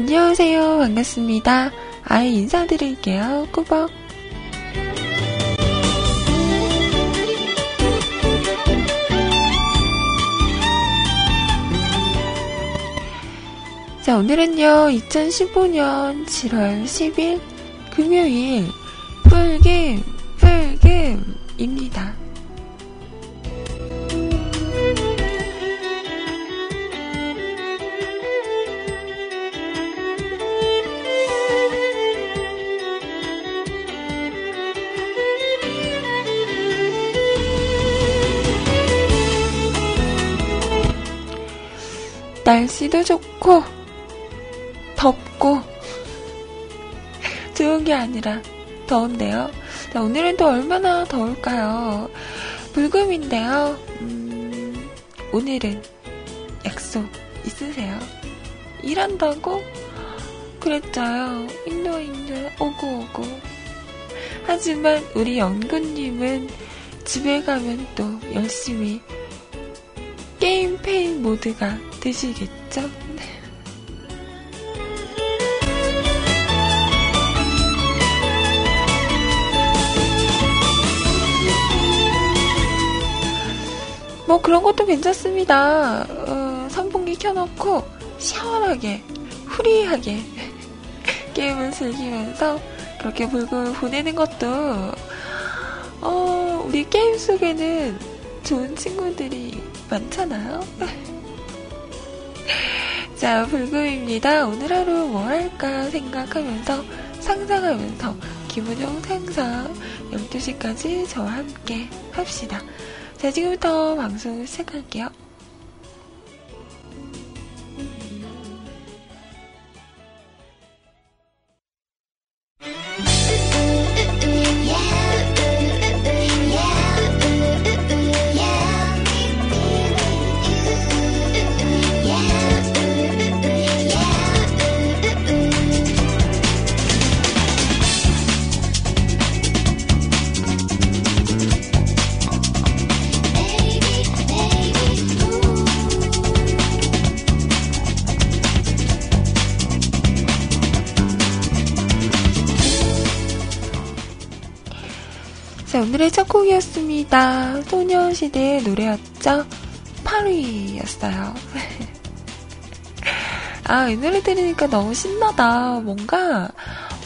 안녕하세요. 반갑습니다. 아이 인사드릴게요. 꾸벅. 자, 오늘은요, 2015년 7월 10일 금요일 풀김, 날씨도 좋고, 덥고, 좋은 게 아니라 더운데요. 자, 오늘은 또 얼마나 더울까요? 불금인데요. 음, 오늘은 약속 있으세요? 일한다고? 그랬죠요. 인도 인도 오고 오고. 하지만 우리 연구님은 집에 가면 또 열심히 게임 폐인 모드가 되시겠죠? 네. 뭐 그런 것도 괜찮습니다. 어, 선풍기 켜놓고 시원하게, free하게 게임을 즐기면서 그렇게 불금을 보내는 것도 어, 우리 게임 속에는 좋은 친구들이 많잖아요. 자, 불금입니다. 오늘 하루 뭐 할까 생각하면서 상상하면서 기분용 상상 12시까지 저와 함께 합시다. 자, 지금부터 방송 시작할게요. 곡이었습니다. 소녀시대의 노래였죠? 파리였어요. 아, 이 노래 들으니까 너무 신나다. 뭔가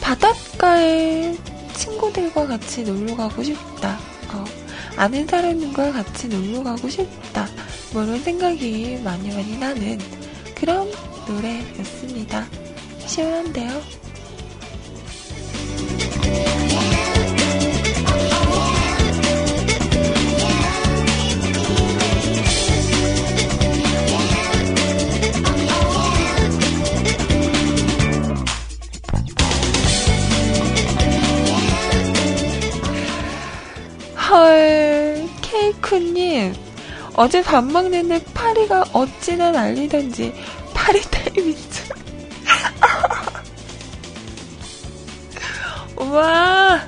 바닷가에 친구들과 같이 놀러 가고 싶다. 어, 아는 사람과 같이 놀러 가고 싶다. 뭐 이런 생각이 많이 많이 나는 그런 노래였습니다. 시원한데요? 크님. 어제 밥 먹는데 파리가 어찌나 난리던지 파리 타임인 줄. 우와,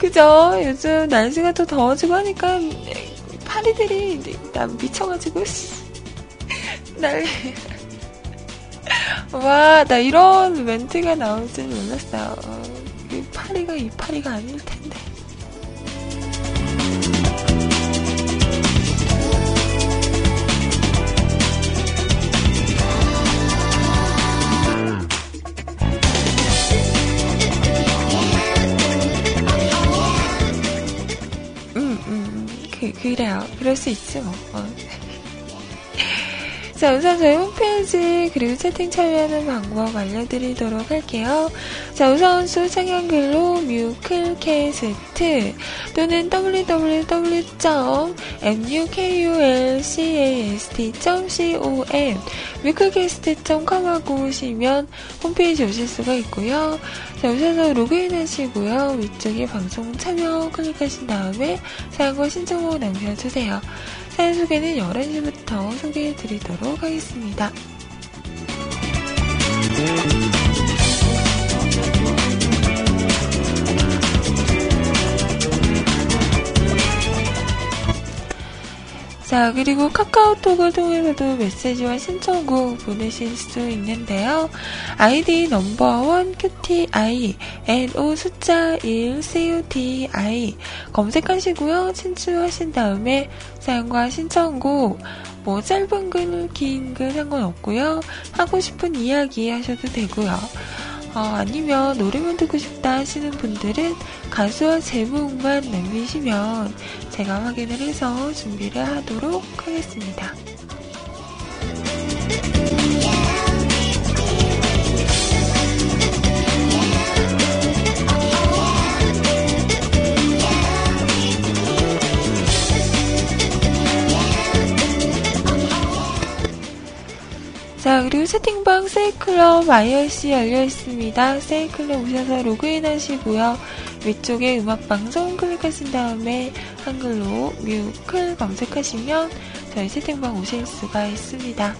그죠? 요즘 날씨가 더 더워지고 하니까 파리들이 나 미쳐가지고, 난리. 와, 나 이런 멘트가 나올 줄 몰랐어요. 이 파리가 이 파리가 아닐 텐데. 그, 그래요. 그럴 수 있지, 뭐. 어. 자, 우선 저희 홈페이지 그리고 채팅 참여하는 방법 알려드리도록 할게요. 자, 우선 수창 한글로 뮤클캐스트 또는 www.mukulcast.com 뮤클캐스트.com 하고 오시면 홈페이지 오실 수가 있고요. 자, 오셔서 로그인 하시고요. 위쪽에 방송 참여 클릭하신 다음에 사용과 신청곡 남겨주세요. 사연 소개는 11시부터 소개해 드리도록 하겠습니다. 자, 그리고 카카오톡을 통해서도 메시지와 신청곡 보내실 수 있는데요. 아이디 넘버원 QTI, NO 숫자 1 CUTI 검색하시고요. 친추하신 다음에 사연과 신청곡, 뭐 짧은 글, 긴 글 상관없고요. 하고 싶은 이야기 하셔도 되고요. 어, 아니면 노래만 듣고 싶다 하시는 분들은 가수와 제목만 남기시면 제가 확인을 해서 준비를 하도록 하겠습니다. 자, 그리고 채팅방 세이클럽 IRC 열려 있습니다. 세이클럽 오셔서 로그인 하시고요. 위쪽에 음악방송 클릭하신 다음에 한글로 뮤클 검색하시면 저희 채팅방 오실 수가 있습니다.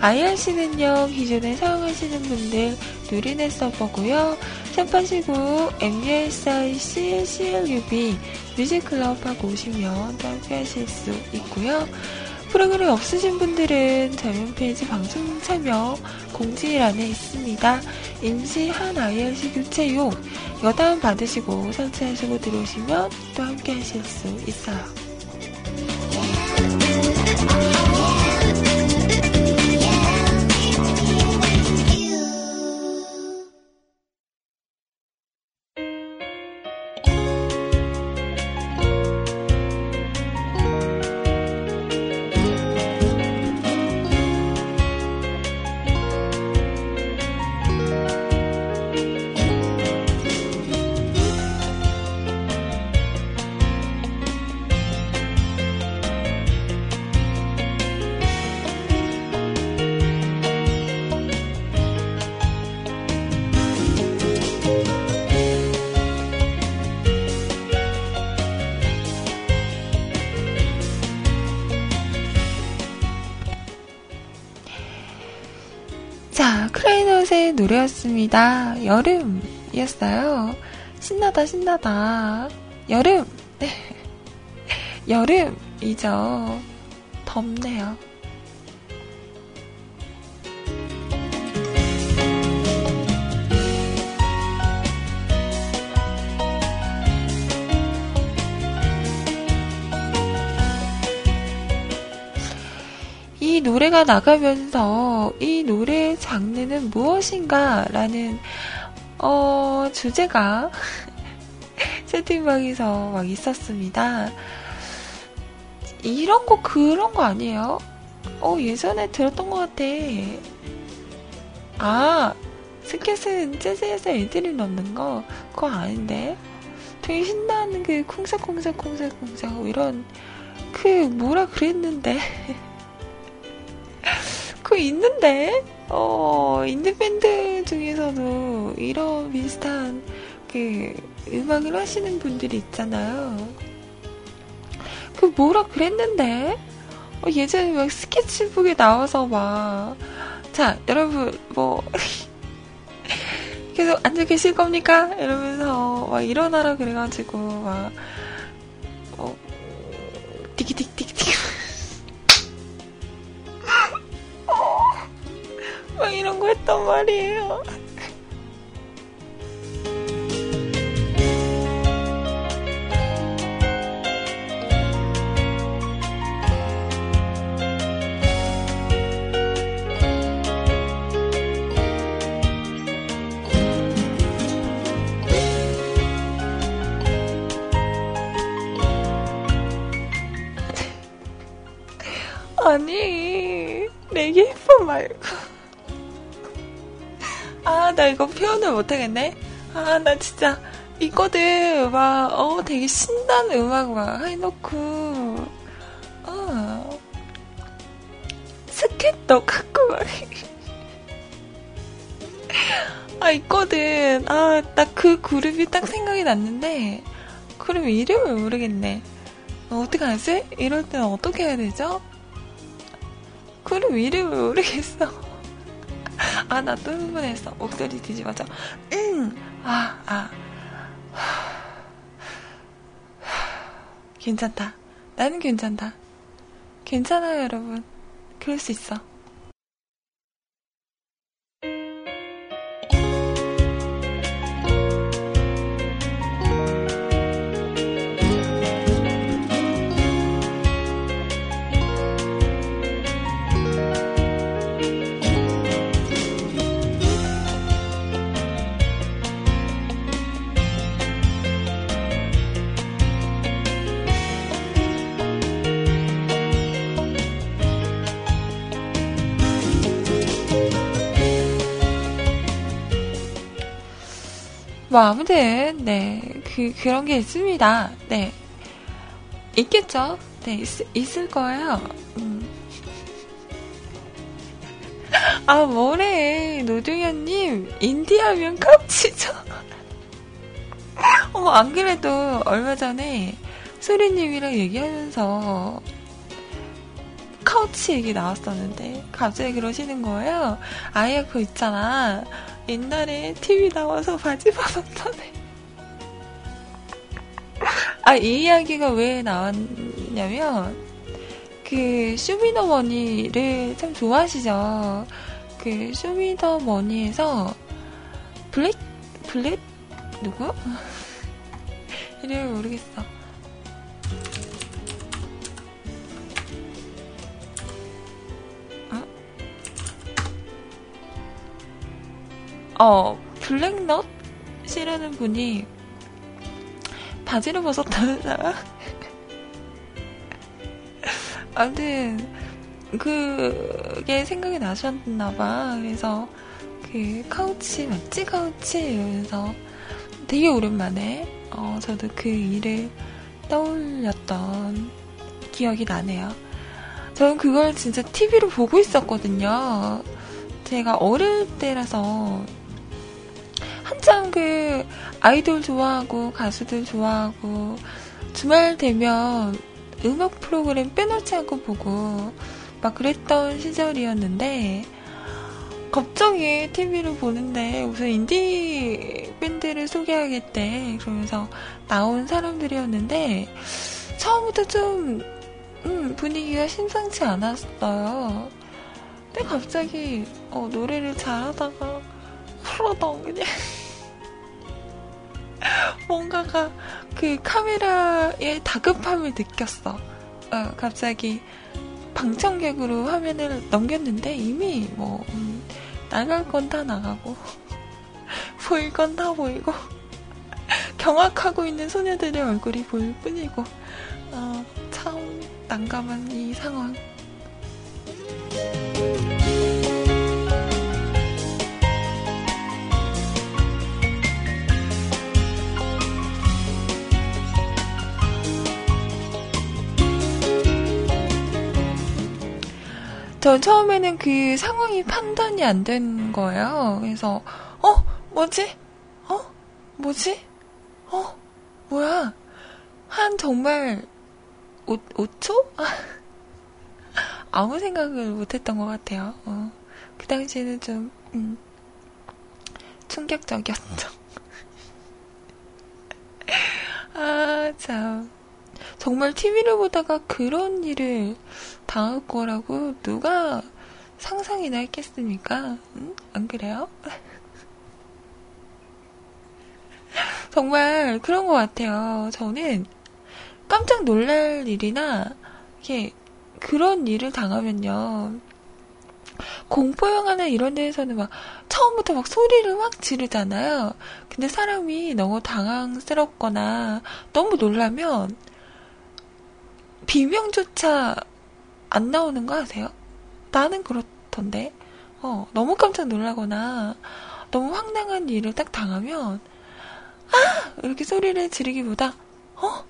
IRC는요, 기존에 사용하시는 분들 누리넷 서버고요. 샵하시고 MUSIC CLUB 뮤직클럽 하고 오시면 함께 하실 수 있고요. 프로그램 없으신 분들은 저희 홈페이지 방송 참여 공지란에 있습니다. 임시 한 IRC 교체용 이거 다운받으시고 설치하시고 들어오시면 또 함께 하실 수 있어요. 노래였습니다. 여름이었어요. 신나다, 신나다. 여름! 네. 여름이죠. 덥네요. 이 노래가 나가면서 이 노래의 장르는 무엇인가 라는 어, 주제가 채팅방에서 막 있었습니다. 이런 거 그런 거 아니에요? 어, 예전에 들었던 것 같아. 아, 스켓은 재즈에서 애들이 넣는 거? 그거 아닌데? 되게 신나는 그 쿵삭쿵삭쿵삭쿵삭 이런 그 뭐라 그랬는데 그 있는데 어 인디 밴드 중에서도 이런 비슷한 그 음악을 하시는 분들이 있잖아요. 그 뭐라 그랬는데 어, 예전에 막 스케치북에 나와서 막 자 여러분 뭐 계속 앉아 계실 겁니까? 이러면서 막 일어나라 그래가지고 막 이런 거 했단 말이에요. 못하겠네. 아, 나 진짜 있거든. 막, 어, 되게 신나는 음악 막 해놓고, 어, 스케터 갖고 막. 아, 있거든. 아, 딱그 그룹이 딱 생각이 났는데, 그룹 이름을 모르겠네. 어, 어떡하지? 이럴 때는 어떻게 해야 되죠? 그룹 이름을 모르겠어. 아, 나 또 흥분했어. 목소리 뒤집어져. 응! 아, 아. 괜찮다. 나는 괜찮다. 괜찮아요, 여러분. 그럴 수 있어. 뭐 아무튼 네 그 그런 게 있습니다. 네 있겠죠. 네 있, 있을 거예요. 음. 아 뭐래 노중현님 인디하면 깝치죠. 어머 안 그래도 얼마 전에 소리님이랑 얘기하면서 카우치 얘기 나왔었는데 갑자기 그러시는 거예요. 아예 그거 있잖아. 옛날에 TV 나와서 바지 벗었던 애. 아, 이 이야기가 왜 나왔냐면, 그, 쇼미더머니를 참 좋아하시죠? 그, 쇼미더머니에서, 블랙, 블랙? 누구? 이름을 모르겠어. 어, 블랙넛이라는 분이 바지를 벗었다는 사람? 아무튼, 그게 생각이 나셨나봐. 그래서, 그, 카우치, 맞지? 카우치? 이러면서 되게 오랜만에, 어, 저도 그 일을 떠올렸던 기억이 나네요. 저는 그걸 진짜 TV로 보고 있었거든요. 제가 어릴 때라서 한참 그 아이돌 좋아하고 가수들 좋아하고 주말 되면 음악 프로그램 빼놓지 않고 보고 막 그랬던 시절이었는데 갑자기 TV를 보는데 무슨 인디 밴드를 소개하겠대 그러면서 나온 사람들이었는데 처음부터 좀 음, 분위기가 심상치 않았어요. 근데 갑자기 어, 노래를 잘하다가 풀어덩 그냥 뭔가가 그 카메라의 다급함을 느꼈어. 어, 갑자기 방청객으로 화면을 넘겼는데 이미 뭐 음, 나갈 건 다 나가고 보일 건 다 보이고 경악하고 있는 소녀들의 얼굴이 보일 뿐이고 어, 참 난감한 이 상황. 전 처음에는 그 상황이 판단이 안 된 거예요. 그래서, 어? 뭐지? 어? 뭐지? 어? 뭐야? 한 정말 5, 5초? 아무 생각을 못 했던 것 같아요. 어. 그 당시에는 좀, 음, 충격적이었죠. 아, 참. 정말 TV를 보다가 그런 일을 당할 거라고 누가 상상이나 했겠습니까? 응? 안 그래요? 정말 그런 것 같아요. 저는 깜짝 놀랄 일이나 이렇게 그런 일을 당하면요. 공포 영화나 이런 데에서는 막 처음부터 막 소리를 막 지르잖아요. 근데 사람이 너무 당황스럽거나 너무 놀라면 비명조차 안 나오는 거 아세요? 나는 그렇던데. 어, 너무 깜짝 놀라거나 너무 황당한 일을 딱 당하면 아! 이렇게 소리를 지르기보다 어?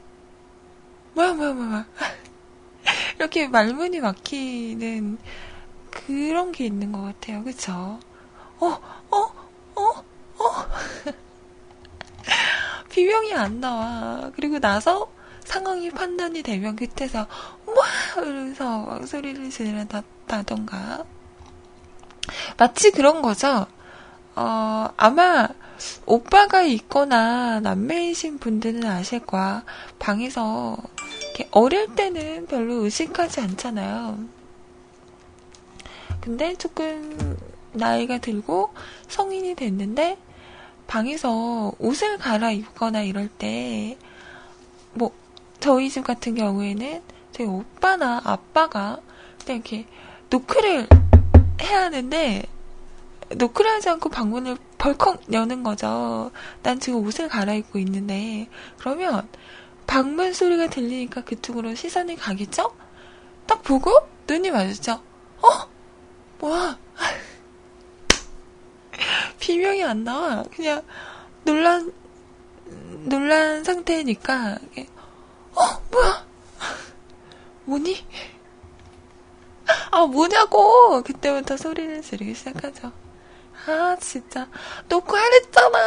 뭐야 뭐야 뭐야 이렇게 말문이 막히는 그런 게 있는 것 같아요. 그쵸? 어? 어? 어? 어? 비명이 안 나와. 그리고 나서 상황이 판단이 되면 그때서 와 이러면서 막 소리를 지른다던가 마치 그런 거죠. 어, 아마 오빠가 있거나 남매이신 분들은 아실 거야. 방에서 어릴 때는 별로 의식하지 않잖아요. 근데 조금 나이가 들고 성인이 됐는데 방에서 옷을 갈아입거나 이럴 때, 뭐, 저희 집 같은 경우에는 저희 오빠나 아빠가 그냥 이렇게 노크를 해야 하는데, 노크를 하지 않고 방문을 벌컥 여는 거죠. 난 지금 옷을 갈아입고 있는데, 그러면 방문 소리가 들리니까 그쪽으로 시선이 가겠죠? 딱 보고 눈이 마주쳐. 어? 뭐야? 비명이 안 나와. 그냥 놀란 놀란 상태니까 어 뭐야? 뭐니? 아 뭐냐고 그때부터 소리를 지르기 시작하죠. 아 진짜 놓고 하랬잖아.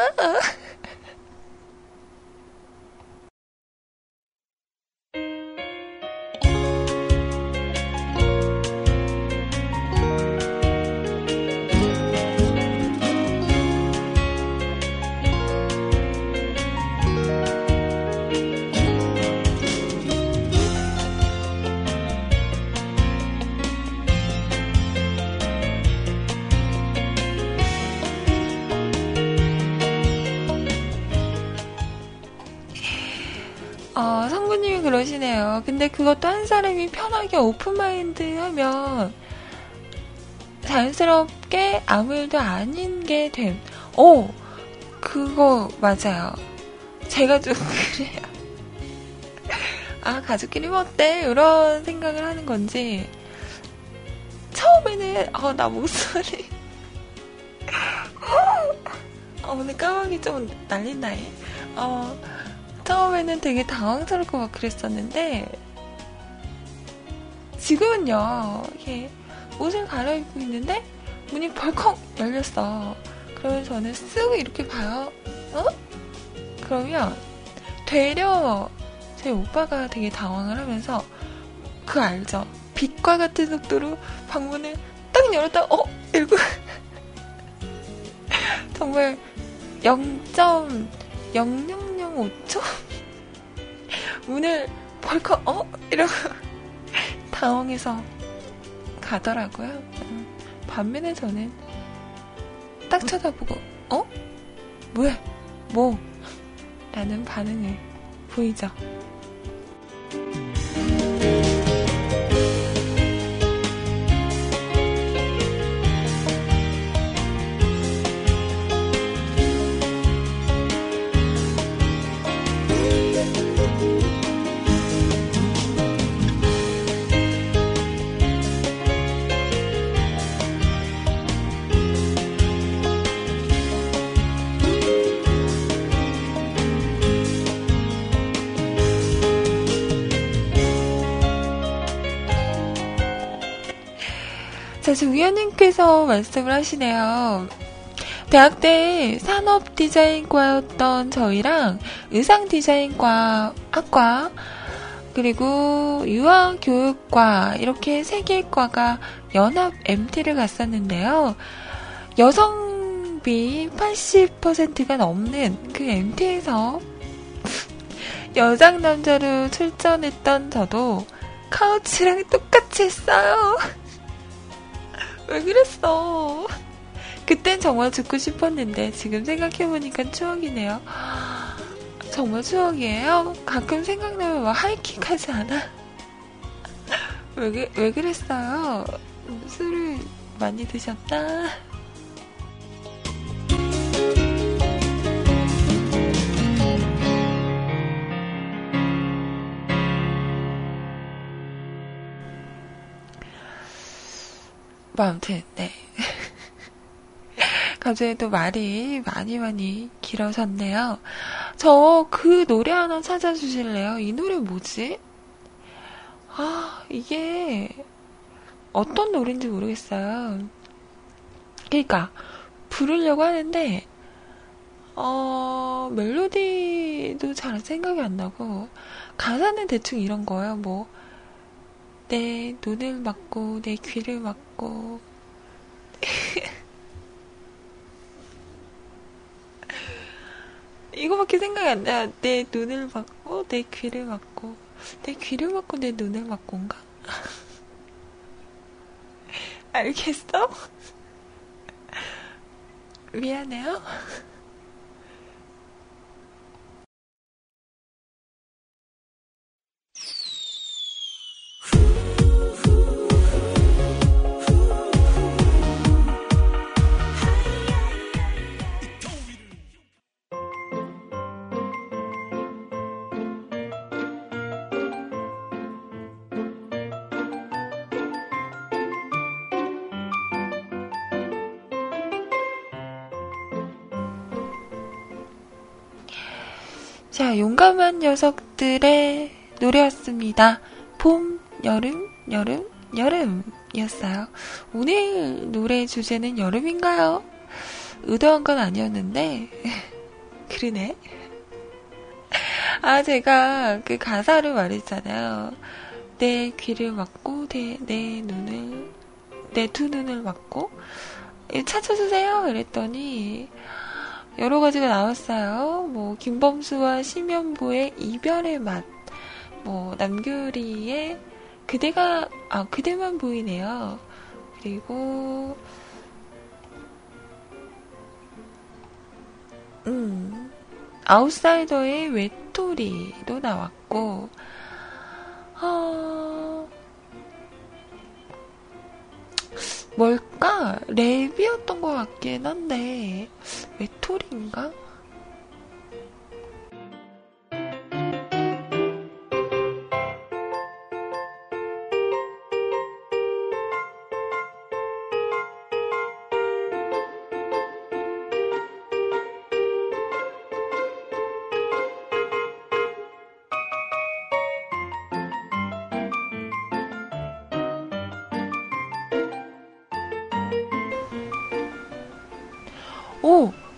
어, 성부님이 그러시네요. 근데 그것도 한 사람이 편하게 오픈마인드 하면 자연스럽게 아무 일도 아닌 게 됨. 오! 그거 맞아요. 제가 좀 그래요. 아, 가족끼리 뭐 어때? 이런 생각을 하는 건지. 처음에는, 어, 나 목소리. 어, 오늘 까마귀 좀 날린다해. 어, 처음에는 되게 당황스럽고 막 그랬었는데, 지금은요, 이게 옷을 갈아입고 있는데, 문이 벌컥 열렸어. 그러면 저는 쓱 이렇게 봐요. 어? 그러면, 되려 제 오빠가 되게 당황을 하면서, 그 알죠? 빛과 같은 속도로 방문을 딱 열었다, 어? 이러고. 정말 0.00 5초? 문을 벌컥, 어? 이러고 당황해서 가더라고요. 음, 반면에 저는 딱 쳐다보고, 어? 왜? 뭐? 라는 반응을 보이죠. 자, 지금 위원님께서 말씀을 하시네요. 대학 때 산업 디자인과였던 저희랑 의상 디자인과 학과 그리고 유아 교육과 이렇게 세 개의 과가 연합 MT를 갔었는데요. 여성비 80%가 넘는 그 MT에서 여장 남자로 출전했던 저도 카우치랑 똑같이 했어요. 왜 그랬어? 그땐 정말 듣고 싶었는데 지금 생각해보니까 추억이네요. 정말 추억이에요? 가끔 생각나면 막 하이킥 하지 않아? 왜, 왜 그랬어요? 술을 많이 드셨다? 뭐 아무튼 네. 갑자기 또 말이 많이 많이 길어졌네요. 저 그 노래 하나 찾아주실래요? 이 노래 뭐지? 아, 이게 어떤 노래인지 모르겠어요. 그러니까 부르려고 하는데 어, 멜로디도 잘 생각이 안 나고 가사는 대충 이런 거예요. 뭐 내 눈을 막고 내 귀를 막고 이거밖에 생각이 안 나. 내 눈을 막고, 내 귀를 막고, 내 귀를 막고 내 눈을 막고인가? 알겠어? 미안해요. 자, 용감한 녀석들의 노래였습니다. 봄, 여름, 여름, 여름이었어요. 오늘 노래 주제는 여름인가요? 의도한 건 아니었는데, 그러네. 아, 제가 그 가사를 말했잖아요. 내 귀를 막고, 내, 내 눈을, 내 두 눈을 막고, 찾아주세요. 이랬더니, 여러 가지가 나왔어요. 뭐 김범수와 심연보의 이별의 맛, 뭐 남규리의 그대가 아 그대만 보이네요. 그리고 음 아웃사이더의 외톨이도 나왔고 어, 뭘까? 랩이었던 것 같긴 한데, 외톨인가?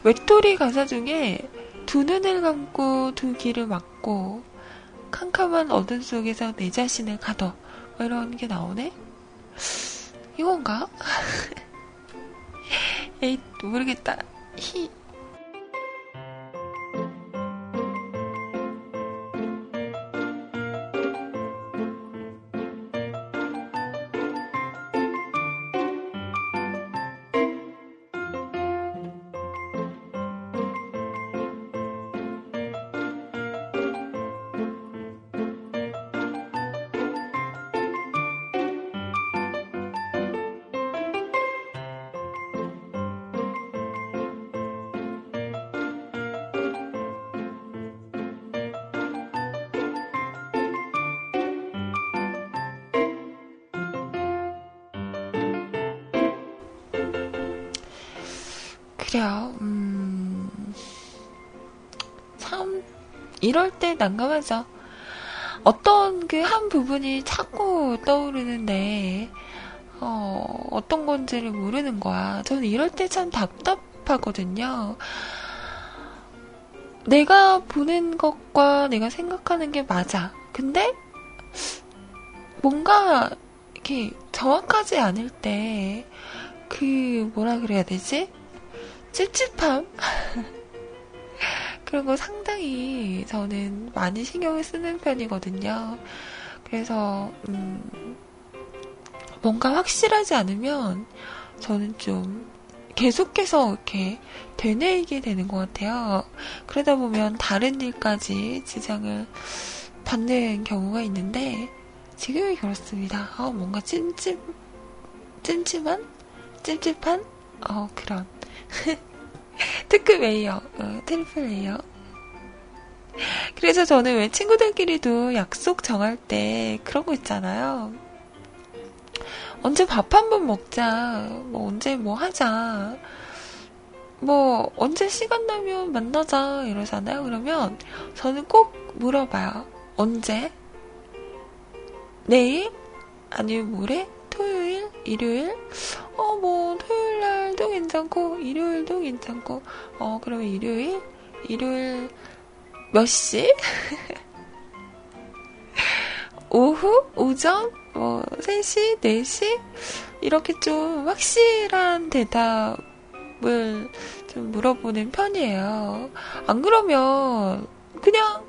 외톨이 가사 중에 두 눈을 감고 두 귀를 막고 캄캄한 어둠 속에서 내 자신을 가둬 뭐 이런 게 나오네? 이건가? 에이 모르겠다 히 그래요. 음, 참 이럴 때 난감하죠. 어떤 그 한 부분이 자꾸 떠오르는데 어, 어떤 건지를 모르는 거야. 저는 이럴 때 참 답답하거든요. 내가 보는 것과 내가 생각하는 게 맞아. 근데 뭔가 이렇게 정확하지 않을 때 그 뭐라 그래야 되지? 찝찝함? 그런 거 상당히 저는 많이 신경을 쓰는 편이거든요. 그래서, 음, 뭔가 확실하지 않으면 저는 좀 계속해서 이렇게 되뇌이게 되는 것 같아요. 그러다 보면 다른 일까지 지장을 받는 경우가 있는데, 지금이 그렇습니다. 어, 뭔가 찜찜, 찜찜한? 찜찜한? 어, 그런. 특급 A형, 어, 트리플 A형. 그래서 저는 왜 친구들끼리도 약속 정할 때 그런 거 있잖아요. 언제 밥 한 번 먹자. 뭐 언제 뭐 하자. 뭐 언제 시간 나면 만나자 이러잖아요. 그러면 저는 꼭 물어봐요. 언제? 내일? 아니면 모레? 토요일? 일요일? 어, 뭐, 토요일 날도 괜찮고, 일요일도 괜찮고, 어, 그러면 일요일? 일요일 몇 시? 오후? 오전? 뭐, 3시? 4시? 이렇게 좀 확실한 대답을 좀 물어보는 편이에요. 안 그러면 그냥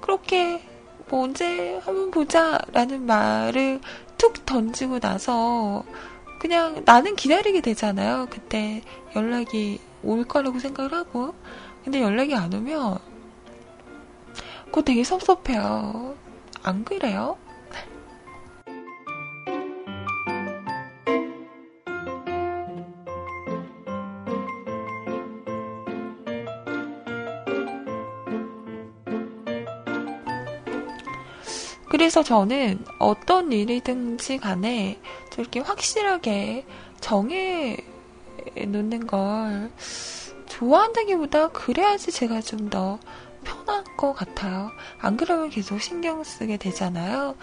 그렇게 뭐 언제 한번 보자 라는 말을 툭 던지고 나서 그냥 나는 기다리게 되잖아요. 그때 연락이 올 거라고 생각을 하고. 근데 연락이 안 오면 그거 되게 섭섭해요. 안 그래요? 그래서 저는 어떤 일이든지 간에 저렇게 확실하게 정해 놓는 걸 좋아한다기보다 그래야지 제가 좀 더 편한 것 같아요. 안 그러면 계속 신경 쓰게 되잖아요.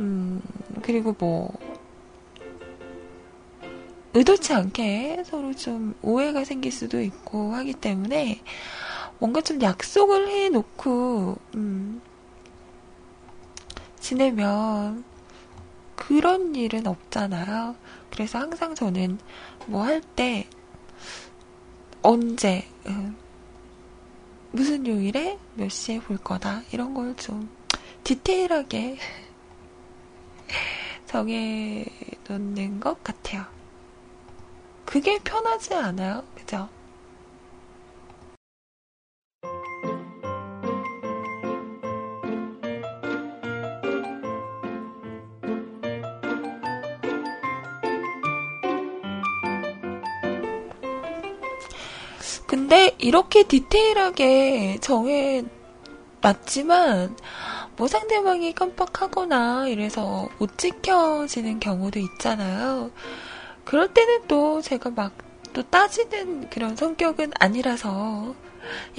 음, 그리고 뭐, 의도치 않게 서로 좀 오해가 생길 수도 있고 하기 때문에 뭔가 좀 약속을 해 놓고, 음, 지내면 그런 일은 없잖아요. 그래서 항상 저는 뭐 할 때 언제 음, 무슨 요일에 몇 시에 볼 거다 이런 걸 좀 디테일하게 정해 놓는 것 같아요. 그게 편하지 않아요? 그죠? 이렇게 디테일하게 정해 놨지만 뭐 상대방이 깜빡하거나 이래서 못 지켜지는 경우도 있잖아요. 그럴 때는 또 제가 막 또 따지는 그런 성격은 아니라서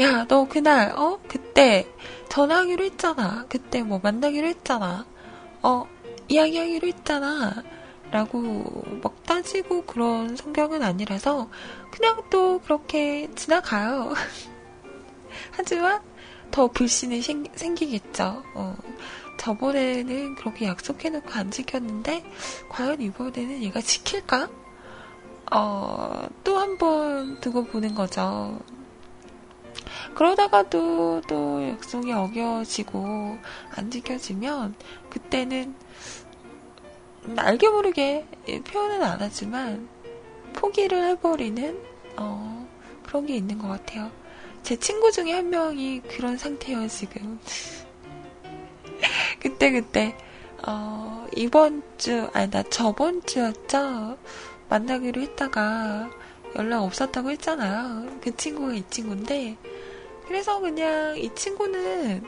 야, 너 그날, 어? 그때 전화하기로 했잖아. 그때 뭐 만나기로 했잖아. 어, 이야기하기로 했잖아. 라고 막 따지고 그런 성격은 아니라서 그냥 또 그렇게 지나가요. 하지만 더 불신이 생, 기 겠죠 어, 저번에는 그렇게 약속해놓고 안 지켰는데 과연 이번에는 얘가 지킬까? 어, 또 한 번 두고 보는 거죠. 그러다가도 또 약속이 어겨지고 안 지켜지면 그때는 알게 모르게 표현은 안 하지만 포기를 해버리는 어, 그런 게 있는 것 같아요. 제 친구 중에 한 명이 그런 상태예요 지금. 그때 그때 어, 이번 주 아니 나 저번 주였죠. 만나기로 했다가 연락 없었다고 했잖아요. 그 친구가 이 친구인데 그래서 그냥 이 친구는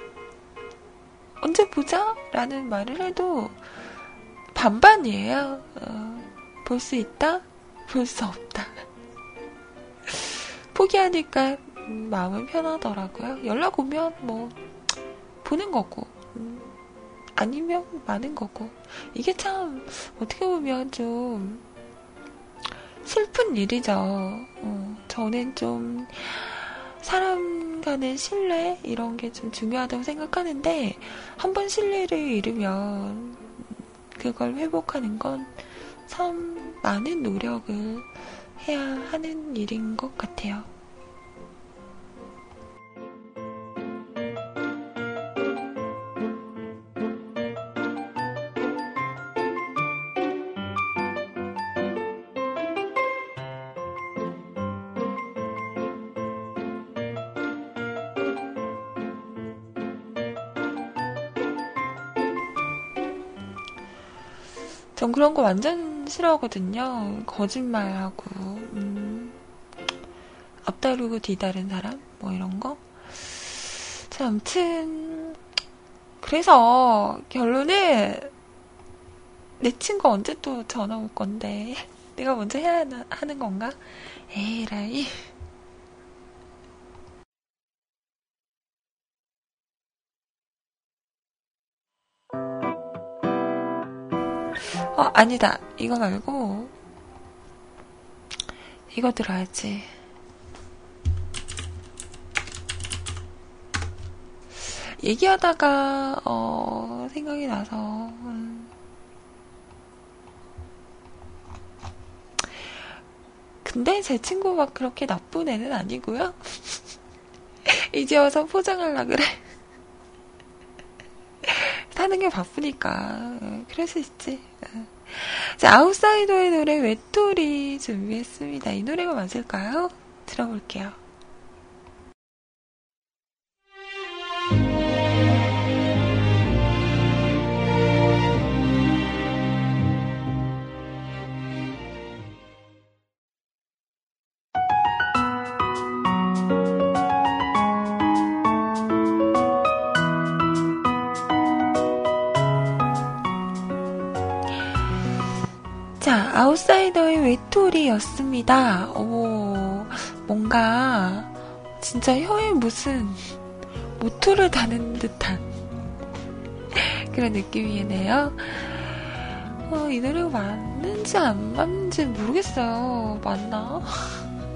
언제 보자? 라는 말을 해도 반반이에요. 어, 볼수 있다? 볼 수 없다. 포기하니까 음, 마음은 편하더라고요. 연락 오면 뭐 보는 거고 음, 아니면 많은 거고 이게 참 어떻게 보면 좀 슬픈 일이죠. 어, 저는 좀 사람 간의 신뢰 이런 게 좀 중요하다고 생각하는데 한번 신뢰를 잃으면 그걸 회복하는 건 참 많은 노력을 해야 하는 일인 것 같아요. 전 그런 거 완전 싫어하거든요. 거짓말하고, 음, 앞다르고 뒤다른 사람? 뭐 이런 거? 자, 아무튼, 그래서 결론은 내 친구 언제 또 전화 올 건데 내가 먼저 해야 하는 건가? 에라이. 어, 아니다. 이거 말고, 이거 들어야지. 얘기하다가, 어, 생각이 나서, 음. 근데 제 친구 막 그렇게 나쁜 애는 아니고요. 이제 와서 포장하려 그래. 사는 게 바쁘니까. 그럴 수 있지. 자, 아웃사이더의 노래 외톨이 준비했습니다. 이 노래가 맞을까요? 들어볼게요. 였습니다. 오, 뭔가 진짜 혀에 무슨 모토를 다는 듯한 그런 느낌이네요. 어, 이 노래가 맞는지 안 맞는지 모르겠어요. 맞나?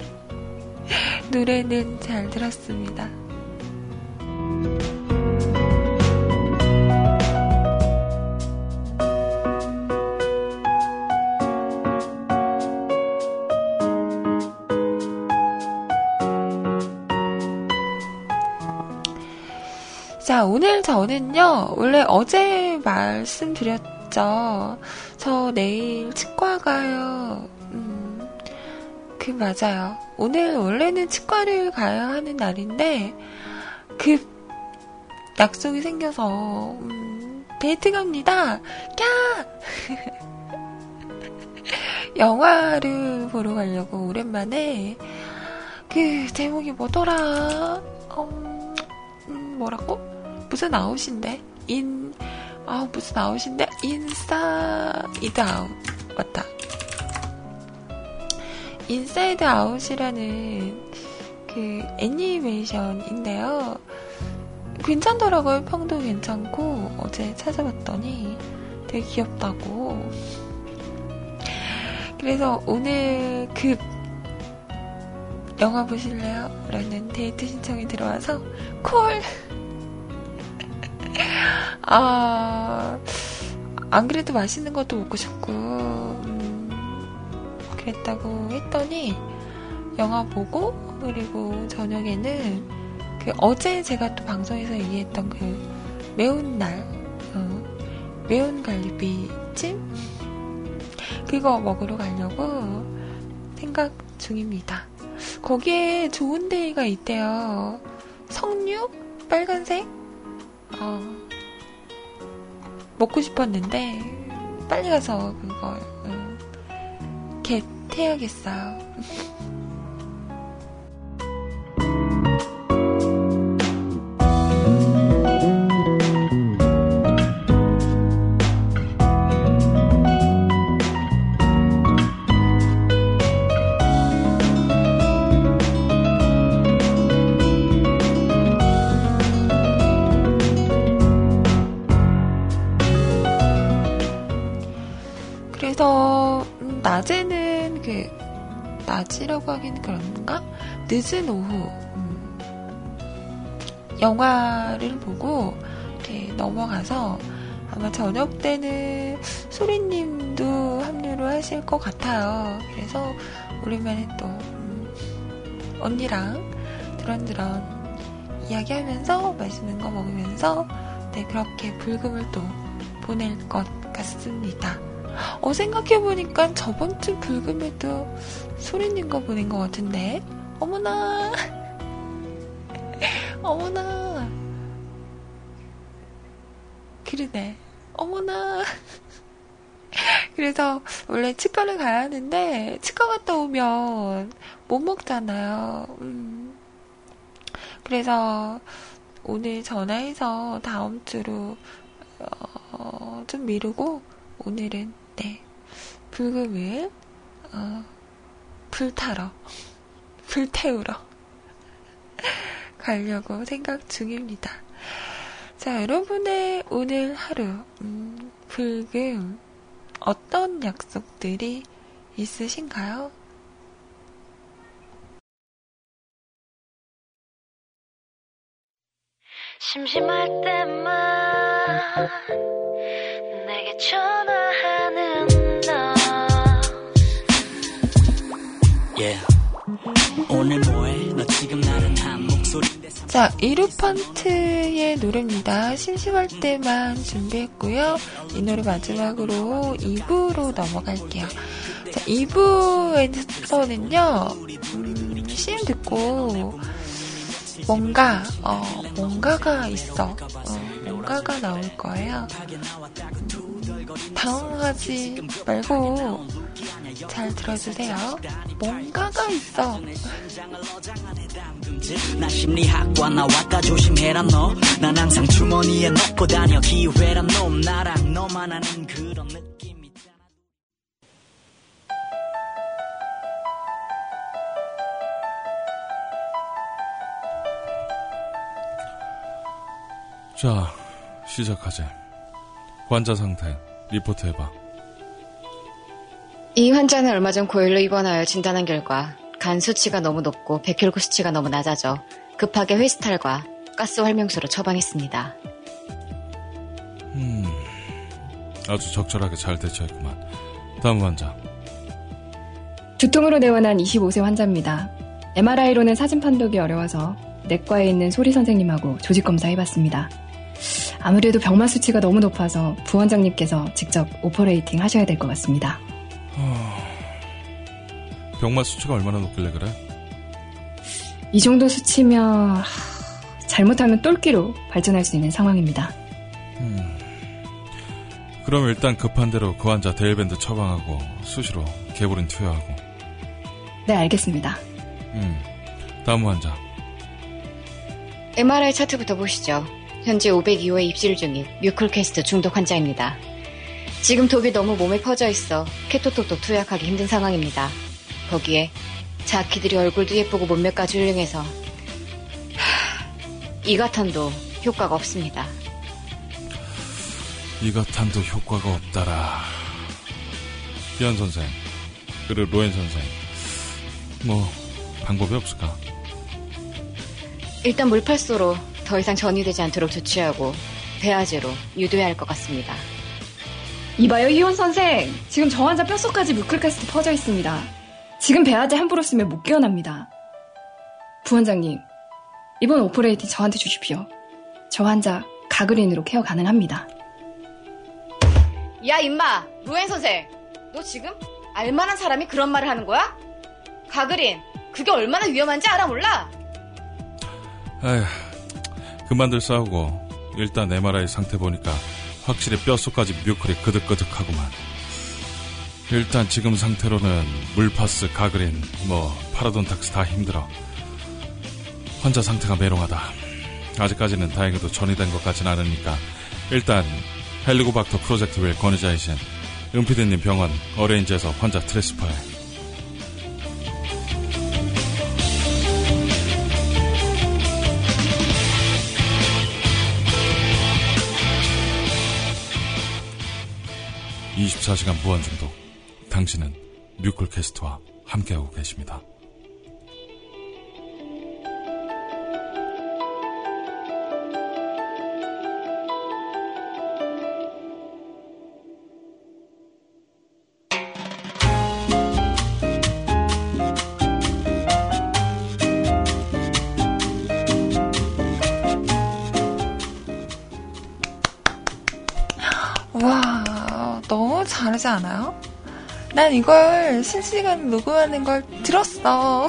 노래는 잘 들었습니다. 자, 오늘 저는요, 원래 어제 말씀드렸죠. 저 내일 치과 가요. 음, 그, 맞아요. 오늘 원래는 치과를 가야 하는 날인데, 그, 약속이 생겨서, 음, 데이트 갑니다. 야! 영화를 보러 가려고 오랜만에, 그, 제목이 뭐더라? 음, 음 뭐라고? 무슨 아웃인데? 인, 아, 무슨 아웃인데? Inside Out. 맞다. Inside Out이라는 그 애니메이션인데요. 괜찮더라고요. 평도 괜찮고, 어제 찾아봤더니 되게 귀엽다고. 그래서 오늘 그 영화 보실래요? 라는 데이트 신청이 들어와서 콜! 아, 안 그래도 맛있는 것도 먹고 싶고, 음, 그랬다고 했더니, 영화 보고, 그리고 저녁에는, 그 어제 제가 또 방송에서 얘기했던 그 매운 날, 어, 매운 갈비찜? 그거 먹으러 가려고 생각 중입니다. 거기에 좋은 데가 있대요. 석류? 빨간색? 어, 먹고 싶었는데 빨리 가서 그걸 음, 겟 해야겠어요. 낮이라고 하긴 그런가? 늦은 오후 음, 영화를 보고 이렇게 넘어가서 아마 저녁 때는 소리님도 합류를 하실 것 같아요. 그래서 오랜만에 또 음, 언니랑 드런드런 이야기하면서 맛있는 거 먹으면서 네 그렇게 불금을 또 보낼 것 같습니다. 어, 생각해보니까 저번 주 불금에도 소리님 거 보낸 것 같은데. 어머나. 어머나. 그러네. 어머나. 그래서 원래 치과를 가야 하는데 치과 갔다 오면 못 먹잖아요. 음. 그래서 오늘 전화해서 다음 주로 어, 좀 미루고 오늘은 네 불금을 어, 불타러 불태우러 가려고 생각 중입니다. 자 여러분의 오늘 하루 음, 불금 어떤 약속들이 있으신가요? 심심할 때만 내게 자, 이루펀트의 노래입니다. 심심할 때만 준비했고요. 이 노래 마지막으로 2부로 넘어갈게요. 자, 2부에서는요, 음, CM 듣고, 뭔가, 어, 뭔가가 있어. 어, 뭔가가 나올 거예요. 음, 당황하지 말고, 잘 들어주세요. 뭔가가 있어. 나 심리학과 나왔다 조심해라 너. 난 항상 주머니에 넣고 다녀 기회란 놈. 나랑 너만 아는 그런 느낌. 자, 시작하자. 환자 상태 리포트 해봐. 이 환자는 얼마 전 고열로 입원하여 진단한 결과 간 수치가 너무 높고 백혈구 수치가 너무 낮아져 급하게 회스탈과 가스 활명수로 처방했습니다. 음, 아주 적절하게 잘 대처했구만. 다음 환자. 두통으로 내원한 25세 환자입니다. MRI로는 사진 판독이 어려워서 내과에 있는 소리 선생님하고 조직 검사 해봤습니다. 아무래도 병맛 수치가 너무 높아서 부원장님께서 직접 operating 하셔야 될 것 같습니다. 병맛 수치가 얼마나 높길래 그래? 이 정도 수치면 잘못하면 똘끼로 발전할 수 있는 상황입니다. 음, 그럼 일단 급한 대로 그 환자 대일밴드 처방하고 수시로 게보린 투여하고. 네, 알겠습니다. 음, 다음 환자. MRI 차트부터 보시죠. 현재 502호에 입실 중인 뮤클캐스트 중독 환자입니다. 지금 독이 너무 몸에 퍼져 있어 케토톡도 투약하기 힘든 상황입니다. 거기에 자키들이 얼굴도 예쁘고 몸매까지 훌륭해서 이가탄도 효과가 없습니다. 이가탄도 효과가 없다라. 비안 선생, 그리고 로엔 선생, 뭐 방법이 없을까? 일단 물파스로 더 이상 전이되지 않도록 조치하고 베아제로 유도해야 할 것 같습니다. 이봐요, 이혼 선생. 지금 저 환자 뼛속까지 뮤클캐스트 퍼져 있습니다. 지금 베아제 함부로 쓰면 못 깨어납니다. 부원장님, 이번 operating 저한테 주십시오. 저 환자 가그린으로 care 가능합니다. 야, 임마! 루엔 선생! 너 지금 알만한 사람이 그런 말을 하는 거야? 가그린, 그게 얼마나 위험한지 알아 몰라? 에휴, 그만들 싸우고 일단 MRI 상태 보니까 확실히 뼛속까지 뮤클이 그득그득하구만. 일단 지금 상태로는 물파스, 가그린, 뭐 파라돈탁스 다 힘들어. 환자 상태가 메롱하다. 아직까지는 다행히도 전이된 것 같진 않으니까 일단 헬리고박터 프로젝트 웰 거니자이신 은피디님 병원 어레인지에서 환자 트레스퍼해. 24시간 무한중독. 당신은 뮤클캐스트와 함께하고 계십니다. 이걸 실시간 녹음하는 걸 들었어.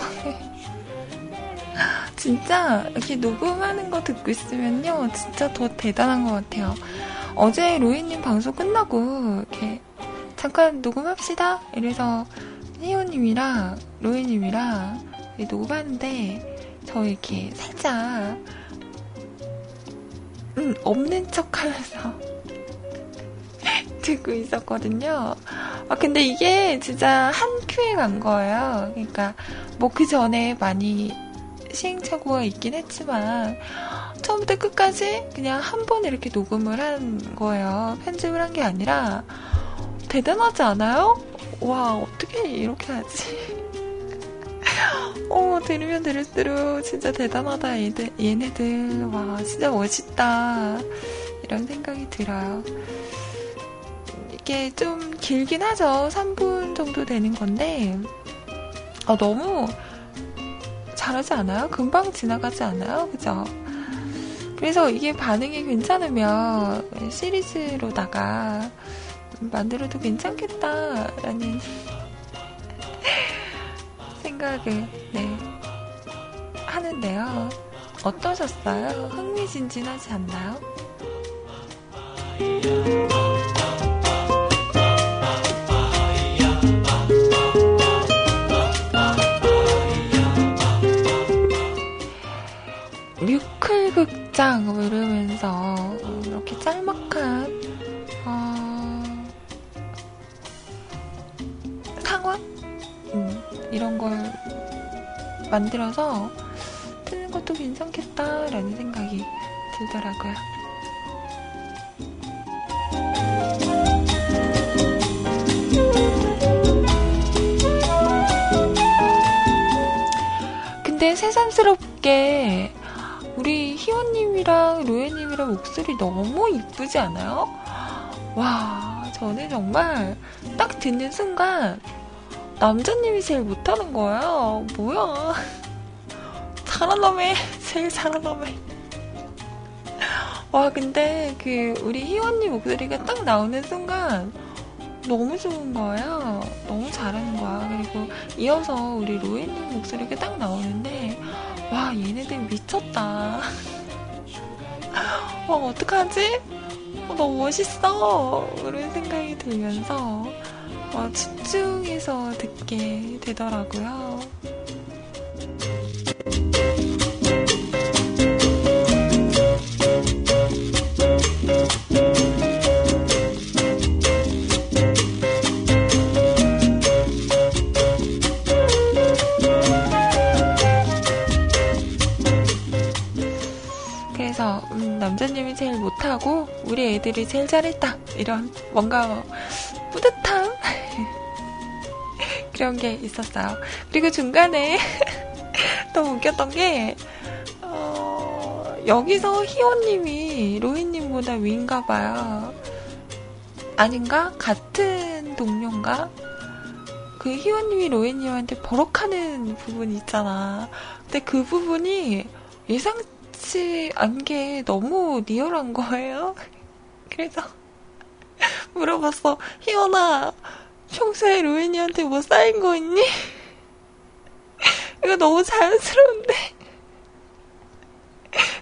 진짜 이렇게 녹음하는 거 듣고 있으면요, 진짜 더 대단한 것 같아요. 어제 로이님 방송 끝나고 이렇게 잠깐 녹음합시다. 이래서 희호님이랑 로이님이랑 녹음하는데 저 이렇게 살짝 음, 없는 척하면서 듣고 있었거든요. 아, 근데 이게 진짜 한 큐에 간 거예요. 그러니까, 뭐 그 전에 많이 시행착오가 있긴 했지만, 처음부터 끝까지 그냥 한 번 이렇게 녹음을 한 거예요. 편집을 한 게 아니라, 대단하지 않아요? 와, 어떻게 이렇게 하지? 어, 들으면 들을수록 진짜 대단하다, 얘들, 얘네들. 와, 진짜 멋있다. 이런 생각이 들어요. 이게 좀 길긴 하죠. 3분 정도 되는 건데, 아, 너무 잘하지 않아요? 금방 지나가지 않아요? 그죠? 그래서 이게 반응이 괜찮으면 시리즈로다가 만들어도 괜찮겠다라는 생각을 네 하는데요. 어떠셨어요? 흥미진진하지 않나요? 뮤클 극장 뭐 이러면서 이렇게 짤막한 어, 상황 음, 이런 걸 만들어서 트는 것도 괜찮겠다라는 생각이 들더라고요. 근데 새삼스럽게 우리 희원님이랑 로에님이랑 목소리 너무 이쁘지 않아요? 와, 저는 정말 딱 듣는 순간 남자님이 제일 못하는 거예요. 뭐야. 놈에, 제일 놈에. 와, 근데 그 우리 희원님 목소리가 딱 나오는 순간 너무 좋은 거예요. 너무 잘하는 거야. 그리고 이어서 우리 로에님 목소리가 딱 나오는데 와, 얘네들 미쳤다. 와, 어떡하지? 어, 너무 멋있어. 그런 생각이 들면서 와, 집중해서 듣게 되더라고요. 그래서 음, 남자님이 제일 못하고 우리 애들이 제일 잘했다 이런 뭔가 뿌듯함 그런 게 있었어요. 그리고 중간에 너무 웃겼던 게 어, 여기서 희원님이 로이님보다 위인가 봐요. 아닌가? 같은 동료인가? 그 희원님이 로이님한테 버럭하는 부분이 있잖아. 근데 그 부분이 예상 치 않게 너무 리얼한 거예요. 그래서 물어봤어. 희원아, 평소에 로엔이한테 뭐 쌓인 거 있니? 이거 너무 자연스러운데.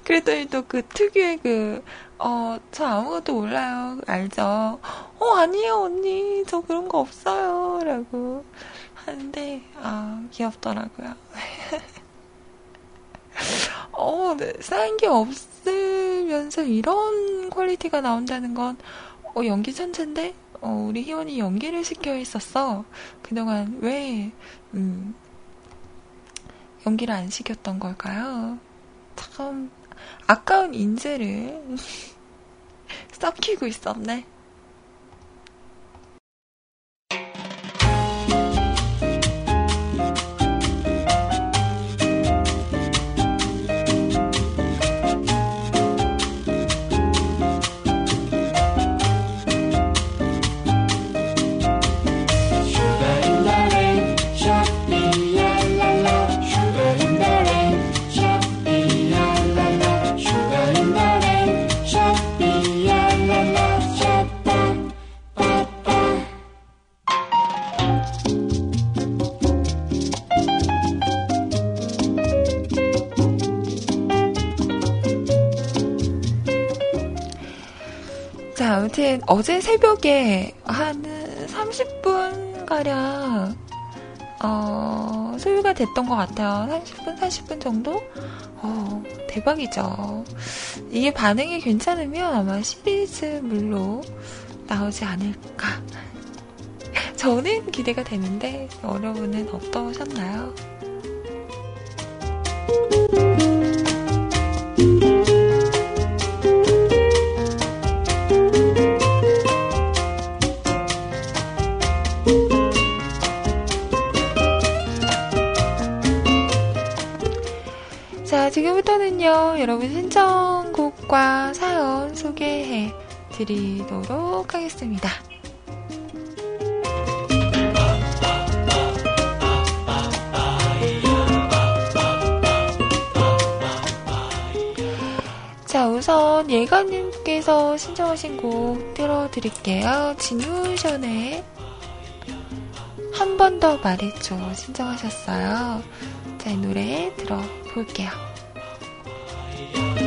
그랬더니 또 그 특유의 그, 어, 저 아무것도 몰라요. 알죠? 어, 아니에요, 언니. 저 그런 거 없어요. 라고 하는데, 아, 귀엽더라고요. 어, 네, 쌓인 게 없으면서 이런 퀄리티가 나온다는 건, 어, 연기 천재인데? 어, 우리 희원이 연기를 시켜 있었어. 그동안 왜, 음, 연기를 안 시켰던 걸까요? 참, 아까운 인재를 썩히고 있었네. 아무튼 어제 새벽에 한 30분가량 어, 소요가 됐던 것 같아요. 30분, 40분 정도? 어, 대박이죠. 이게 반응이 괜찮으면 아마 시리즈물로 나오지 않을까. 저는 기대가 되는데, 여러분은 어떠셨나요? 지금부터는요, 여러분 신청곡과 사연 소개해 드리도록 하겠습니다. 자, 우선 예가님께서 신청하신 곡 들어드릴게요. 진우션의 한 번 더 말했죠. 신청하셨어요. 자, 이 노래 들어볼게요. Thank you.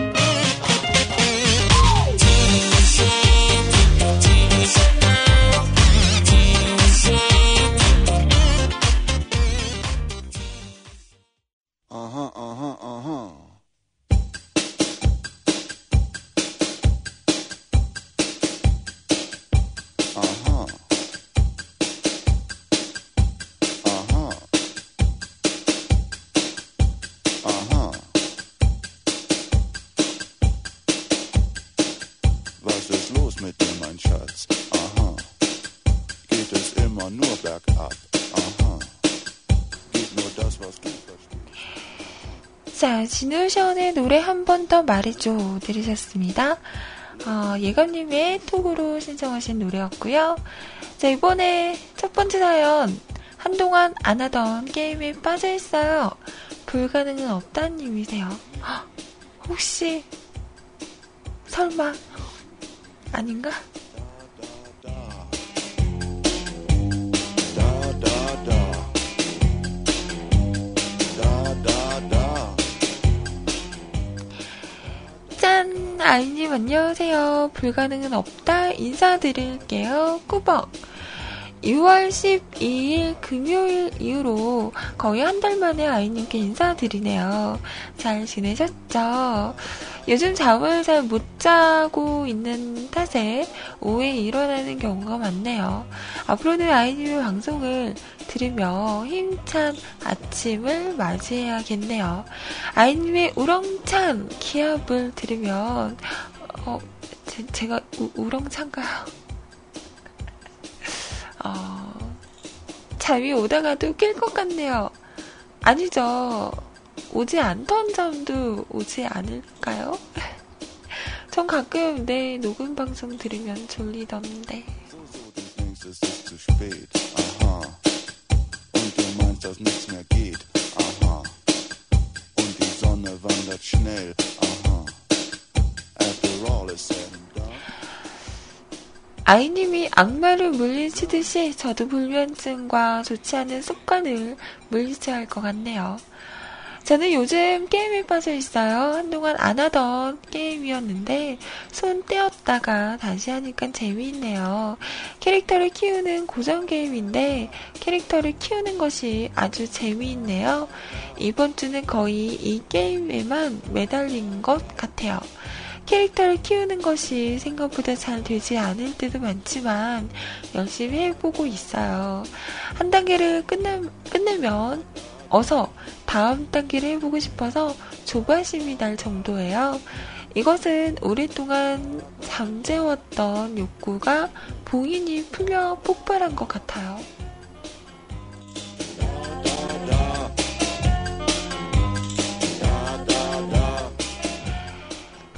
자, 진우션의 노래 한 번 더 말해줘 들으셨습니다. 어, 예감님의 톡으로 신청하신 노래였고요. 자, 이번에 첫 번째 사연. 한동안 안 하던 게임에 빠져있어요. 불가능은 없다는 님이세요. 혹시, 설마, 아닌가? 아이님 안녕하세요. 불가능은 없다. 인사드릴게요. 꾸벅. 6월 12일 금요일 이후로 거의 한 달 만에 아이님께 인사드리네요. 잘 지내셨죠? 요즘 잠을 잘 못 자고 있는 탓에 오후에 일어나는 경우가 많네요. 앞으로는 아이님의 방송을 들으며 힘찬 아침을 맞이해야겠네요. 아이님의 우렁찬 기합을 들으면 어, 제, 가 우렁찬가요? 어, 잠이 오다가도 깰 것 같네요. 아니죠. 오지 않던 잠도 오지 않을까요? 전 가끔 내 녹음 방송 들으면 졸리던데. Aha. After all is said and. 아이님이 악마를 물리치듯이 저도 불면증과 좋지 않은 습관을 물리쳐야 할 것 같네요. 저는 요즘 게임에 빠져 있어요. 한동안 안 하던 게임이었는데 손 떼었다가 다시 하니까 재미있네요. 캐릭터를 키우는 고전 게임인데 캐릭터를 키우는 것이 아주 재미있네요. 이번 주는 거의 이 게임에만 매달린 것 같아요. 캐릭터를 키우는 것이 생각보다 잘 되지 않을 때도 많지만 열심히 해보고 있어요. 한 단계를 끝내, 끝내면 어서 다음 단계를 해보고 싶어서 조바심이 날 정도예요. 이것은 오랫동안 잠재웠던 욕구가 봉인이 풀려 폭발한 것 같아요.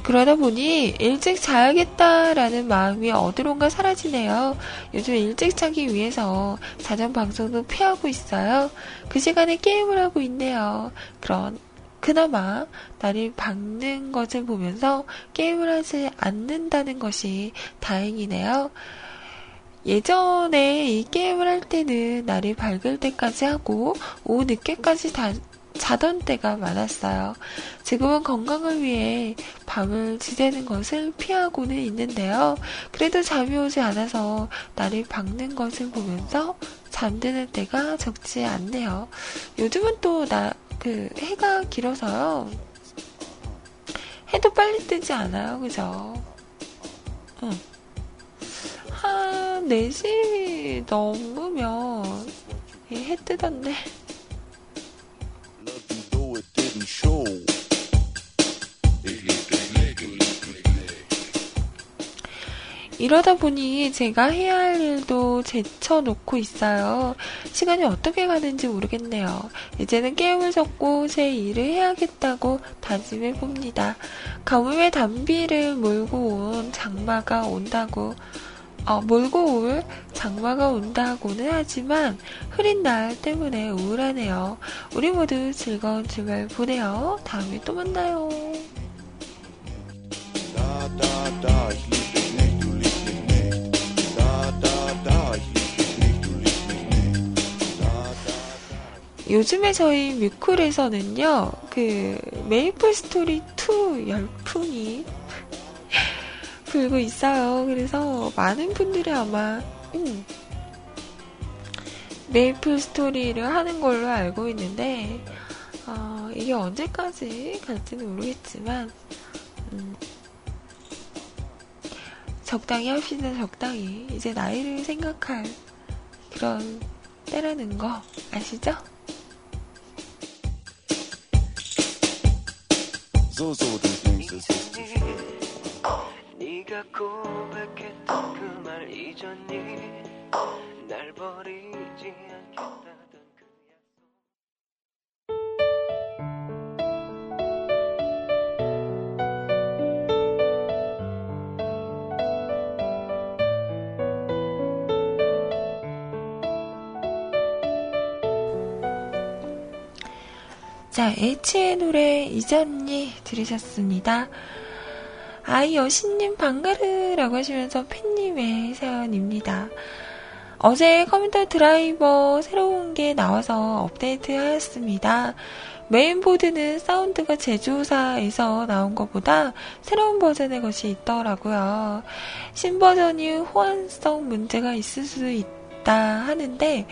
그러다 보니 일찍 자야겠다라는 마음이 어디론가 사라지네요. 요즘 일찍 자기 위해서 자전 방송도 피하고 있어요. 그 시간에 게임을 하고 있네요. 그런 그나마 나를 박는 것을 보면서 게임을 하지 않는다는 것이 다행이네요. 예전에 이 게임을 할 때는 날이 밝을 때까지 하고 오후 늦게까지 다, 자던 때가 많았어요. 지금은 건강을 위해 밤을 지새는 것을 피하고는 있는데요. 그래도 잠이 오지 않아서 나를 박는 것을 보면서 잠드는 때가 적지 않네요. 요즘은 또 나, 그, 해가 길어서요. 해도 빨리 뜨지 않아요. 그죠? 응. 한 4시 넘으면 해 뜨던데. 이러다 보니 제가 해야 할 일도 제쳐놓고 있어요. 시간이 어떻게 가는지 모르겠네요. 이제는 게임을 접고 제 일을 해야겠다고 다짐해 봅니다. 가뭄에 단비를 몰고 온 장마가 온다고 어, 몰고 올 장마가 온다고는 하지만 흐린 날 때문에 우울하네요. 우리 모두 즐거운 주말 보내요. 다음에 또 만나요. 요즘에 저희 뮤클에서는요, 그, 메이플 스토리 2 열풍이 불고 있어요. 그래서 많은 분들이 아마, 음, 메이플 스토리를 하는 걸로 알고 있는데, 어, 이게 언제까지 갈지는 모르겠지만, 음, 적당히 합시다, 적당히. 이제 나이를 생각할 그런 때라는 거 아시죠? 네가 고백했던 그 말 잊었니 날 버리지 않겠다던 그 자, H의 노래 잊었니 들으셨습니다. 아이 여신님 방가르라고 하시면서 팬님의 사연입니다. 어제 컴퓨터 드라이버 새로운 게 나와서 업데이트 하였습니다. 메인보드는 사운드가 제조사에서 나온 것보다 새로운 버전의 것이 있더라고요. 신버전이 호환성 문제가 있을 수 있다 하는데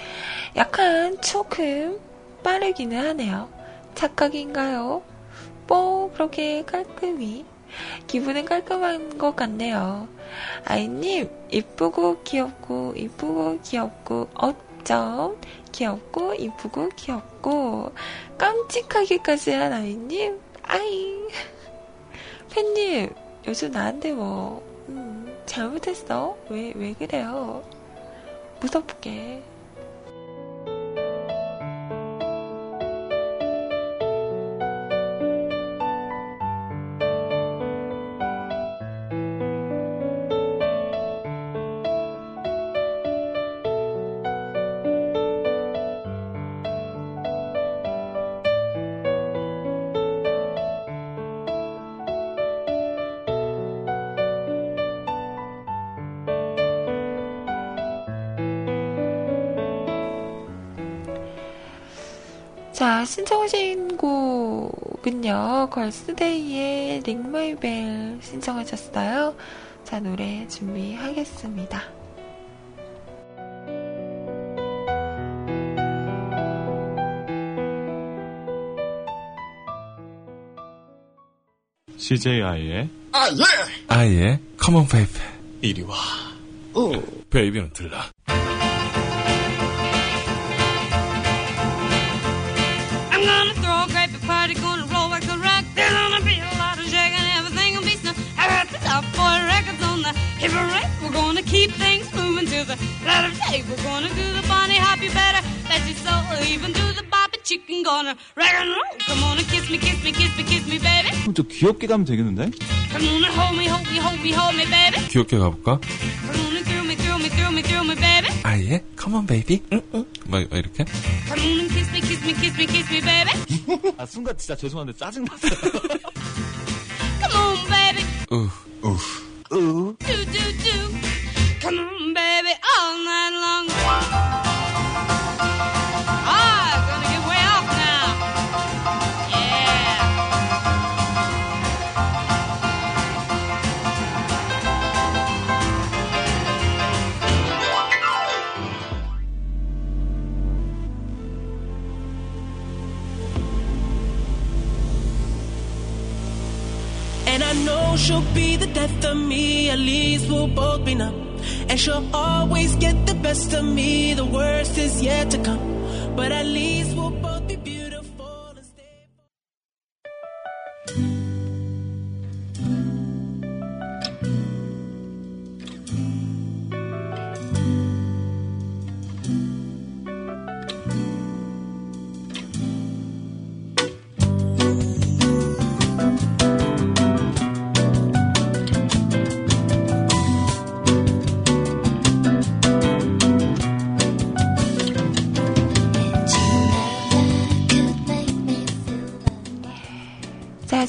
약간 조금 빠르기는 하네요. 착각인가요? 뭐 그렇게 깔끔히 기분은 깔끔한 것 같네요. 아이님 이쁘고 귀엽고 이쁘고 귀엽고 어쩜 귀엽고 이쁘고 귀엽고 깜찍하게까지 한 아이님 아이 팬님 요즘 나한테 뭐 음, 잘못했어? 왜 왜 그래요? 무섭게 곡은요, 걸스데이의 링마이벨 신청하셨어요. 자, 노래 준비하겠습니다. CJI의 아, 예! 아이의 Come on baby. 이리 와. 베이비는 들라. Keep things moving to the letter tape. We're gonna do the bunny hop, you better bet your soul. Even do the bop and chicken, gonna rock and roll. Come on and kiss me, kiss me, kiss me, kiss me, baby. 그럼 저 귀엽게 가면 되겠는데? Come on and hold me, hold me, hold me, hold me, baby. 귀엽게 가볼까? Come on and thrill me, thrill me, thrill me, thrill me, baby. 아이의 Come on baby. 응, 응. 막, 막 이렇게? Come on and kiss me, kiss me, kiss me, kiss me, baby. 아, 순간 진짜 죄송한데 짜증 났어요. Both be numb. And she'll always get the best of me, the worst is yet to come. But at least we'll both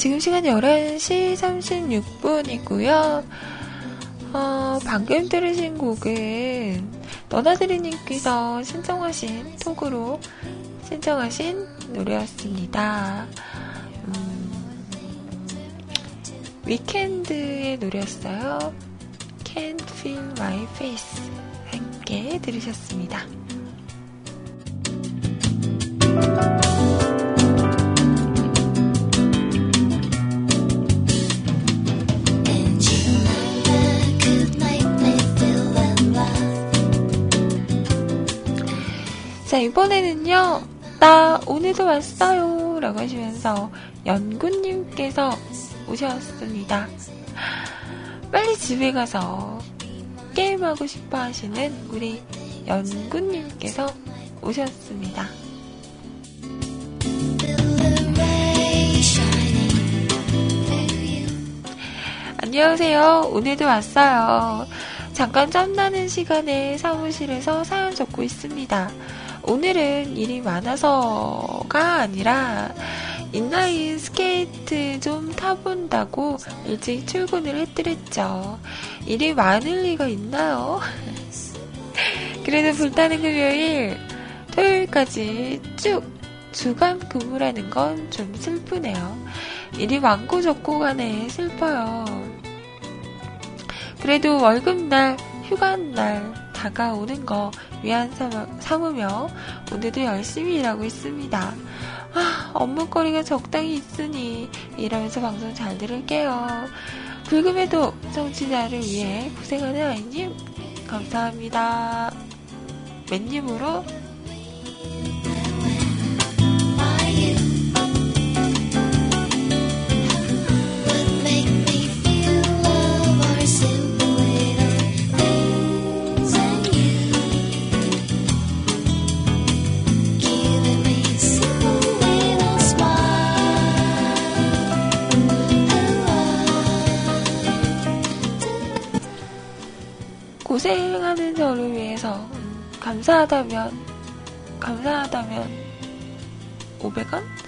지금 시간 11시 36분이고요. 어, 방금 들으신 곡은 너나드리님께서 신청하신 톡으로 신청하신 노래였습니다. 음, 위켄드의 노래였어요. Can't Feel My Face 함께 들으셨습니다. 이번에는요, 나 오늘도 왔어요. 라고 하시면서 연구님께서 오셨습니다. 빨리 집에 가서 게임하고 싶어 하시는 우리 연구님께서 오셨습니다. 안녕하세요. 오늘도 왔어요. 잠깐 짬나는 시간에 사무실에서 사연 적고 있습니다. 오늘은 일이 많아서가 아니라 인라인 스케이트 좀 타본다고 일찍 출근을 했더랬죠. 일이 많을 리가 있나요? 그래도 불타는 금요일, 토요일까지 쭉 주간 근무라는 건 좀 슬프네요. 일이 많고 적고 간에 슬퍼요. 그래도 월급날, 휴가날 다가오는 거 위안 삼으며 오늘도 열심히 일하고 있습니다. 아, 업무거리가 적당히 있으니 일하면서 방송 잘 들을게요. 불금에도 청취자를 위해 고생하는 아이님 감사합니다. 맨님으로 고생하는 저를 위해서 음, 감사하다면 감사하다면 500원?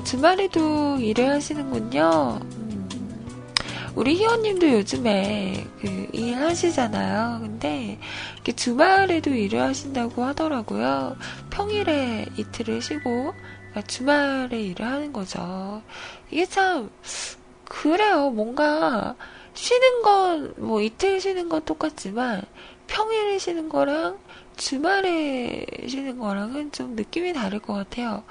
어, 주말에도 일을 하시는군요. 음, 우리 희원님도 요즘에 그 일 하시잖아요. 근데 주말에도 일을 하신다고 하더라고요. 평일에 이틀을 쉬고 그러니까 주말에 일을 하는 거죠. 이게 참 그래요. 뭔가 쉬는 건 뭐 이틀 쉬는 건 똑같지만 평일에 쉬는 거랑 주말에 쉬는 거랑은 좀 느낌이 다를 것 같아요.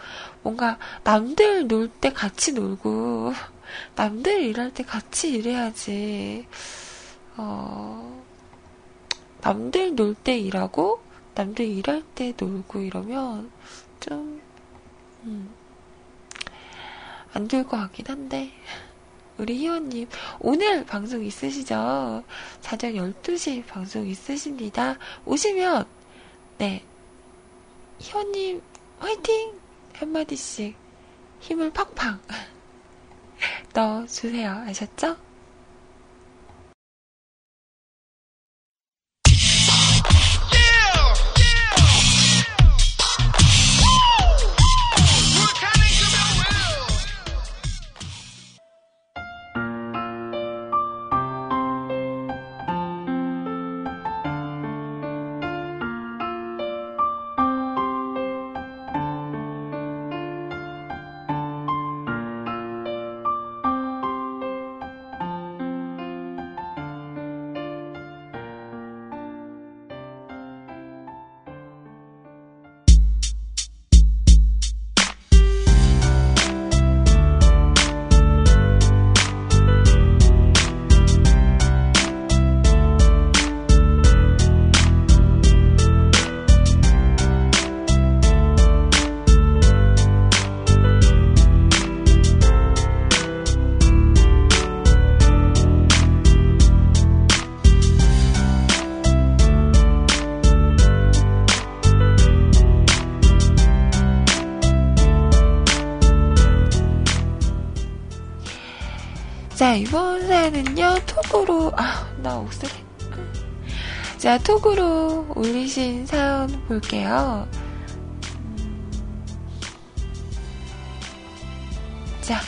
뭔가 남들 놀 때 같이 놀고 남들 일할 때 같이 일해야지. 어, 남들 놀 때 일하고 남들 일할 때 놀고 이러면 좀 음, 같긴 한데. 우리 희원님, 오늘 방송 있으시죠? 자정 12시 방송 있으십니다. 오시면, 네. 희원님, 화이팅! 한마디씩 힘을 팍팍 넣어주세요. 아셨죠? 자, 톡으로 올리신 사연 볼게요. 음. 자,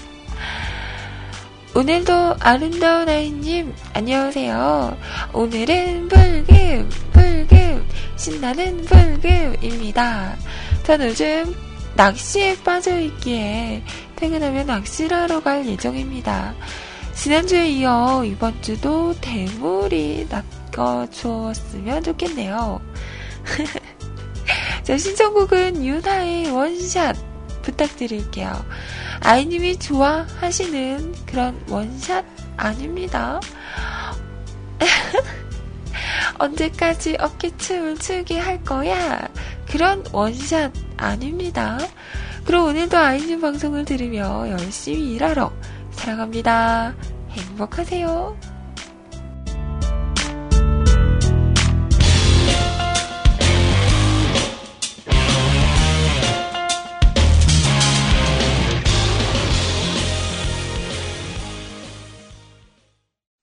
오늘도 아름다운 아이님, 안녕하세요. 오늘은 불금, 불금, 신나는 불금입니다. 전 요즘 낚시에 빠져있기에 퇴근하면 낚시를 하러 갈 예정입니다. 지난주에 이어 이번 주도 대물이 낚아주었으면 좋겠네요. 자, 신청곡은 유나의 원샷 부탁드릴게요. 아이님이 좋아하시는 그런 원샷 아닙니다. 언제까지 어깨춤을 추게 할 거야? 그런 원샷 아닙니다. 그럼 오늘도 아이님 방송을 들으며 열심히 일하러 사랑합니다. 행복하세요.